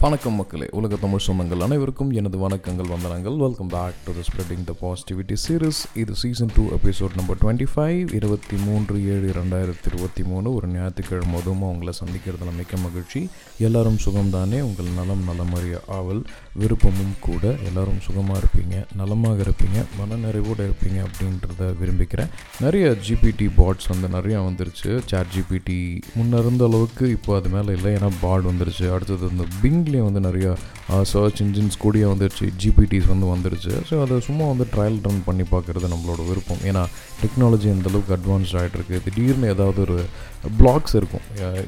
வணக்கம் மக்களே. உலக தமிழ் சொந்தங்கள் அனைவருக்கும் எனது வணக்கங்கள் வந்தனங்கள். Welcome back to the spreading the positivity series இது season two episode number twenty five இருபத்தி மூன்று ஏழு ரெண்டாயிரத்தி இருபத்தி மூணு. ஒரு ஞாயிற்றுக்கிழமை அதுவும் உங்களை சந்திக்கிறதுல மிக்க மகிழ்ச்சி. எல்லாரும் சுகம்தானே? உங்கள் நலம் நலமறிய ஆவல். விருப்பமும் கூட. எல்லாரும் சுகமாக இருப்பீங்க நலமாக இருப்பீங்க மனநிறைவோடு இருப்பீங்க அப்படின்றத விரும்பிக்கிறேன். நிறைய ஜிபிடி பாட்ஸ் வந்து நிறையா வந்துருச்சு. சாட் ஜிபிடி முன்னே இருந்த அளவுக்கு இப்போ அது மேலே இல்லை. ஏன்னா பாட் வந்துருச்சு. அடுத்தது இந்த பிங்லேயே வந்து நிறையா சர்ச் இன்ஜின்ஸ் கூடிய வந்துருச்சு ஜிபிடிஸ் வந்து வந்துருச்சு. ஸோ அதை சும்மா வந்து ட்ரையல் ரன் பண்ணி பார்க்குறது நம்மளோட விருப்பம். ஏன்னா டெக்னாலஜி அந்தளவுக்கு அட்வான்ஸ்ட் ஆகிட்டுருக்கு திடீர்னு ஏதாவது ஒரு பிளாக்ஸ் இருக்கும்.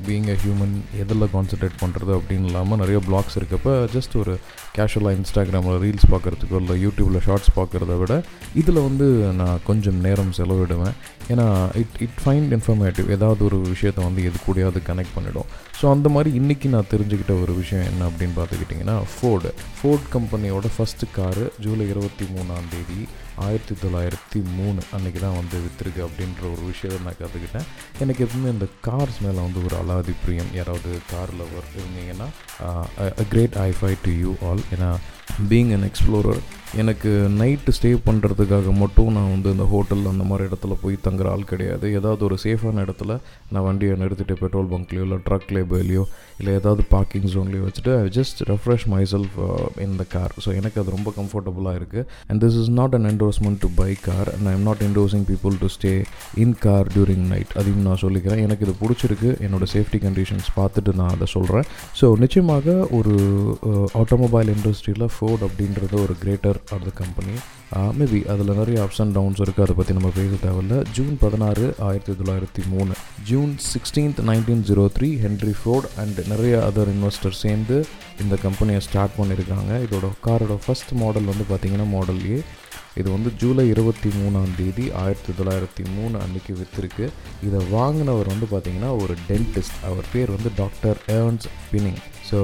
பீங் அ ஹியூமன் எதில் கான்சன்ட்ரேட் பண்ணுறது அப்படின்னு இல்லாமல் நிறைய பிளாக்ஸ் இருக்கப்போ ஜஸ்ட் ஒரு கேஷுவலாக இன்ஸ்டாகிராமில் ரீல்ஸ் பார்க்குறதுக்கோ இல்லை யூடியூப்பில் ஷார்ட்ஸ் பார்க்குறத விட இதில் வந்து நான் கொஞ்சம் நேரம் செலவிடுவேன். ஏன்னா இட் இட் ஃபைண்ட் இன்ஃபர்மேட்டிவ் ஏதாவது ஒரு விஷயத்தை வந்து எது கூடயாவது கனெக்ட் பண்ணிடும். ஸோ அந்த மாதிரி இன்றைக்கி நான் தெரிஞ்சுக்கிட்ட ஒரு விஷயம் என்ன அப்படின்னு பார்த்துக்கிட்டிங்கன்னா ஃபோர்டு ஃபோர்ட் கம்பெனியோட ஃபஸ்ட்டு காரு ஜூலை இருபத்தி மூணாம் தேதி ஆயிரத்தி தொள்ளாயிரத்தி மூணு அன்றைக்கி தான் வந்து விற்றுருக்கு அப்படின்ற ஒரு விஷயத்தை நான் கற்றுக்கிட்டேன் எனக்கு எப்பவுமே அந்த கார்ஸ் மேலே வந்து ஒரு அலாதி பிரியம். யாராவது கார் லவர் இருந்தீங்கன்னா great high five to you all ஏன்னா பீங் அன் எக்ஸ்ப்ளோரர் எனக்கு நைட்டு ஸ்டே பண்ணுறதுக்காக மட்டும் நான் வந்து இந்த ஹோட்டல் அந்த மாதிரி இடத்துல போய் தங்குற ஆள் கிடையாது. ஏதாவது ஒரு சேஃபான இடத்துல நான் வண்டியை நிறுத்திட்டு பெட்ரோல் பங்க்லேயோ இல்லை ட்ரக் லேபிள்லையோ இல்லை ஏதாவது பார்க்கிங் ஜோன்லேயோ வச்சுட்டு I just refresh myself in the car so எனக்கு அது ரொம்ப கம்ஃபர்டபுளாக இருக்குது and this is not an endorsement to buy car and I am not endorsing people to stay in car during night அதையும் நான் சொல்லிக்கிறேன். எனக்கு இது பிடிச்சிருக்கு. என்னோட சேஃப்டி கண்டிஷன்ஸ் பார்த்துட்டு நான் அதை சொல்கிறேன் ஸோ நிச்சயமாக ஒரு ஆட்டோமொபைல் இண்டஸ்ட்ரியில் ஃபோர்ட் அப்படின்றது ஒரு greater of the company maybe அதில் நிறைய அப்ஸ் அண்ட் டவுன்ஸ் இருக்குது அதை பற்றி நம்ம பேச தேவையில்ல. ஜூன் பதினாறு ஆயிரத்தி தொள்ளாயிரத்தி மூணு. June sixteenth nineteen zero three Henry Ford and நிறைய அதர் இன்வெஸ்டர் சேர்ந்து இந்த கம்பெனியை ஸ்டார்ட் பண்ணியிருக்காங்க. இதோட காரோட ஃபஸ்ட் மாடல் வந்து பார்த்திங்கன்னா மாடல் ஏ இது வந்து ஜூலை இருபத்தி மூணாம் தேதி ஆயிரத்தி தொள்ளாயிரத்தி மூணு அன்றைக்கி விற்றுருக்கு இதை வாங்கினவர் வந்து பார்த்திங்கன்னா ஒரு டென்டிஸ்ட் அவர் பேர் வந்து டாக்டர் ஏர்ன்ஸ் பினிங் ஸோ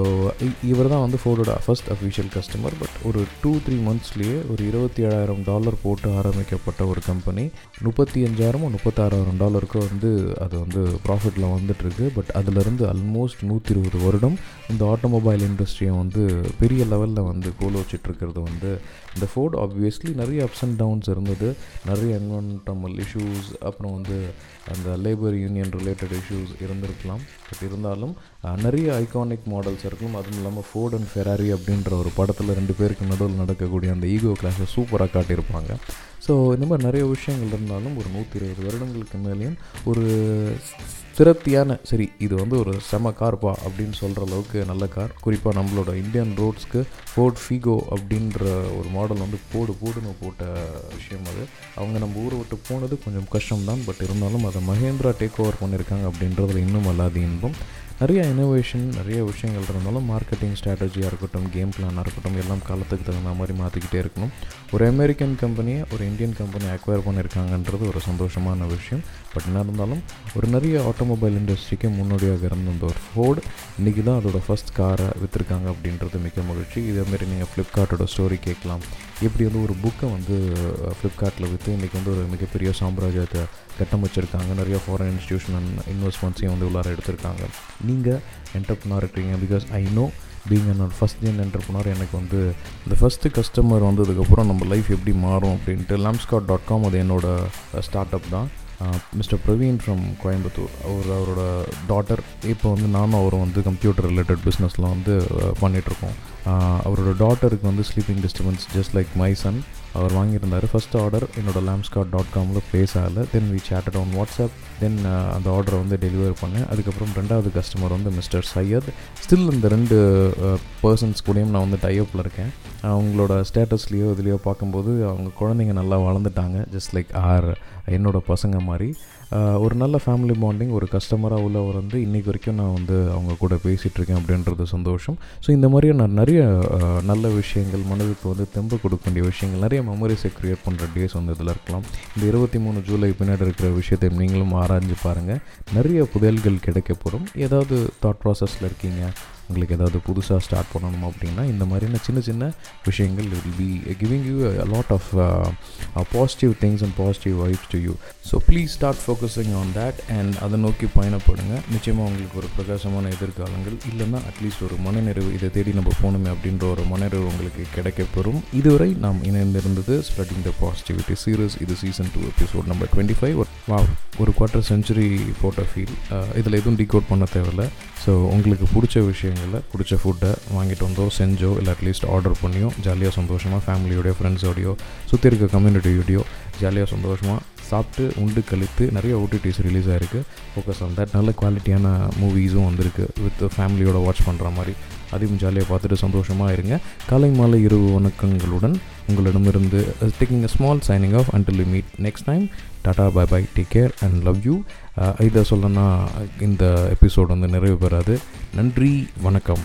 இவர் தான் வந்து ஃபோர்டோட ஃபஸ்ட் அஃபிஷியல் கஸ்டமர் பட் ஒரு டூ த்ரீ மந்த்ஸ்லேயே ஒரு இருபத்தி ஏழாயிரம் டாலர் போட்டு ஆரம்பிக்கப்பட்ட ஒரு கம்பெனி முப்பத்தி அஞ்சாயிரமும் முப்பத்தாறாயிரம் டாலருக்கும் வந்து அது வந்து ப்ராஃபிட்டில் வந்துட்டுருக்கு. பட் அதிலிருந்து ஆல்மோஸ்ட் நூற்றி இருபது வருடம் இந்த ஆட்டோமொபைல் இண்டஸ்ட்ரியை வந்து பெரிய லெவலில் வந்து கோல் இருக்கிறது வந்து இந்த ஃபோர்டு ஆப்வியஸ்லி நிறைய அப்ஸ் அண்ட் டவுன்ஸ் இருந்தது. நிறைய என்வரன்மெண்டல் இஷ்யூஸ் அப்புறம் வந்து அந்த லேபர் யூனியன் ரிலேட்டட் இஷ்யூஸ் இருந்திருக்கலாம். பட் இருந்தாலும் நிறைய ஐகானிக் மாடல்ஸ் இருக்கும். அதுவும் இல்லாமல் ஃபோர்ட் அண்ட் ஃபெராரி அப்படின்ற ஒரு படத்தில் ரெண்டு பேருக்கு நடுவில் நடக்கக்கூடிய அந்த ஈகோ கிளாஸை சூப்பராக காட்டியிருப்பாங்க. ஸோ இந்த மாதிரி நிறைய விஷயங்கள் இருந்தாலும் ஒரு நூற்றி இருபது வருடங்களுக்கு மேலேயும் ஒரு திருப்தியான சரி இது வந்து ஒரு செம கார்ப்பா அப்படின்னு சொல்கிற அளவுக்கு நல்ல கார் குறிப்பாக நம்மளோட இந்தியன் ரோட்ஸ்க்கு ஃபோர்ட் ஃபீகோ அப்படின்ற ஒரு மாடல் வந்து போடு போடுன்னு போட்ட விஷயம் அது. அவங்க நம்ம ஊரை விட்டு போனது கொஞ்சம் கஷ்டம்தான். பட் இருந்தாலும் அதை மகேந்திரா டேக் ஓவர் பண்ணியிருக்காங்க அப்படின்றதுல இன்னும் அல்லாத இன்பம். நிறைய இனோவேஷன் நிறைய விஷயங்கள் இருந்தாலும் மார்க்கெட்டிங் ஸ்ட்ராட்டஜியாக இருக்கட்டும் கேம் பிளானாக இருக்கட்டும் எல்லாம் காலத்துக்கு தகுந்த மாதிரி மாற்றிக்கிட்டே இருக்கணும். ஒரு அமெரிக்கன் கம்பெனியை ஒரு இந்தியன் கம்பெனி அக்வயர் பண்ணியிருக்காங்கன்றது ஒரு சந்தோஷமான விஷயம். பட் என்ன இருந்தாலும் ஒரு நிறைய ஆட்டோமொபைல் இண்டஸ்ட்ரிக்கு முன்னோடியாக இருந்த அந்த ஒரு ஃபோர்டு இன்றைக்கி தான் அதோட ஃபஸ்ட் காரை விற்றுருக்காங்க அப்படின்றது மிக மகிழ்ச்சி. இதேமாரி நீங்கள் ஃப்ளிப்கார்ட்டோட ஸ்டோரி கேட்கலாம். எப்படி வந்து ஒரு புக்கை வந்து ஃப்ளிப்கார்ட்டில் விற்று இன்றைக்கி வந்து ஒரு மிகப்பெரிய சாம்ராஜ்யத்தை கட்டமைச்சிருக்காங்க. நிறைய ஃபாரின் இன்ஸ்டியூஷன் அண்ட் இன்வெஸ்ட்மெண்ட்ஸையும் வந்து உள்ளார எடுத்திருக்காங்க. நீங்கள் என்டர்ப்ரனர் இருக்கிறீங்க பிகாஸ் ஐ நோ பீங் என்னோட ஃபஸ்ட் ஜென் என்டர்ப்ரனர் எனக்கு வந்து இந்த ஃபஸ்ட்டு கஸ்டமர் வந்ததுக்கப்புறம் நம்ம லைஃப் எப்படி மாறும் அப்படின்ட்டு லாம்ஸ்காட் டாட் காம் அது என்னோடய ஸ்டார்ட் அப் தான். Mr Praveen from Coimbatore. அவர் அவரோட டாட்டர் இப்போ வந்து நானும் அவரும் வந்து கம்ப்யூட்டர் ரிலேட்டட் பிஸ்னஸில் வந்து பண்ணிகிட்ருக்கோம் அவரோட டாட்டருக்கு வந்து sleeping disturbance just like my son அவர் வாங்கியிருந்தார். ஃபஸ்ட் ஆர்டர் என்னோடய லேம்ஸ்காட் டாட் காமில் ப்ளேஸ் ஆகலை. Then we chatted on WhatsApp then அந்த ஆர்டரை வந்து டெலிவர் பண்ணேன். அதுக்கப்புறம் ரெண்டாவது கஸ்டமர் வந்து மிஸ்டர் சையத் ஸ்டில் இந்த ரெண்டு uh, பர்சன்ஸ் கூடயும் நான் வந்து டைஅப்பில் இருக்கேன். அவங்களோட ஸ்டேட்டஸ்லேயோ இதுலேயோ பார்க்கும்போது அவங்க குழந்தைங்க நல்லா வளர்ந்துட்டாங்க. ஜஸ்ட் லைக் ஆர் என்னோடய பசங்க மாதிரி. ஒரு நல்ல ஃபேமிலி பாண்டிங் ஒரு கஸ்டமராக உள்ளவர் வந்து இன்றைக்கி வரைக்கும் நான் வந்து அவங்க கூட பேசிகிட்ருக்கேன் அப்படின்றது சந்தோஷம். ஸோ இந்த மாதிரியே நான் நிறைய நல்ல விஷயங்கள் மனதுக்கு வந்து தெம்பு கொடுக்க வேண்டிய விஷயங்கள் நிறைய மெமரிஸை க்ரியேட் பண்ணுற டேஸ் வந்து இதில் இருக்கலாம். இந்த இருபத்தி மூணு ஜூலை பின்னாடி இருக்கிற விஷயத்தை நீங்களும் ஆராய்ஞ்சு பாருங்கள் நிறைய புதையல்கள் கிடைக்கப்படும் ஏதாவது தாட் ப்ராசஸில் இருக்கீங்க உங்களுக்கு ஏதாவது புதுசாக ஸ்டார்ட் பண்ணணும் அப்படின்னா இந்த மாதிரியான சின்ன சின்ன விஷயங்கள் will be giving you a lot of positive things and positive vibes to you so please start focusing on that and அதை நோக்கி பயணப்படுங்க. நிச்சயமாக உங்களுக்கு ஒரு பிரகாசமான எதிர்காலங்கள் இல்லைன்னா அட்லீஸ்ட் ஒரு மனநிறைவு இதை தேடி நம்ம போகணுமே அப்படின்ற ஒரு மனநிறைவு உங்களுக்கு கிடைக்கப்பெறும். இதுவரை நாம் இணைந்திருந்தது ஸ்ப்ரெட்டிங் த பாசிட்டிவிட்டி சீரியஸ் இது season two episode number twenty five வா ஒரு குவார்ட்டர் செஞ்சுரி போட்ட ஃபீல் இதில் எதுவும் டீகோட் பண்ண தேவையில்ல. ஸோ உங்களுக்கு பிடிச்ச விஷயங்களில் பிடிச்ச ஃபுட்டை வாங்கிட்டு வந்தோ செஞ்சோ இல்லை அட்லீஸ்ட் ஆர்டர் பண்ணியோ ஜாலியாக சந்தோஷமாக ஃபேமிலியோடய ஃப்ரெண்ட்ஸோடையோ சுற்றி இருக்க வீடியோ ஜாலியாக சந்தோஷமாக சாப்பிட்டு உண்டு கழித்து நிறைய ஓடிடிஸ் ரிலீஸ் ஆகிருக்கு ஃபோக்கஸ் ஆன் தட் நல்ல குவாலிட்டியான மூவிஸும் வந்திருக்கு வித் ஃபேமிலியோட வாட்ச் பண்ணுற மாதிரி. அதையும் ஜாலியாக பார்த்துட்டு சந்தோஷமாக இருங்க. காலை மாலை இரவு வணக்கங்களுடன் உங்களிடமிருந்து taking a small signing off until meet next time tata bye bye take care and love you இதை சொல்லனா இந்த எபிசோட் வந்து நிறைவு பெறாது. நன்றி வணக்கம்.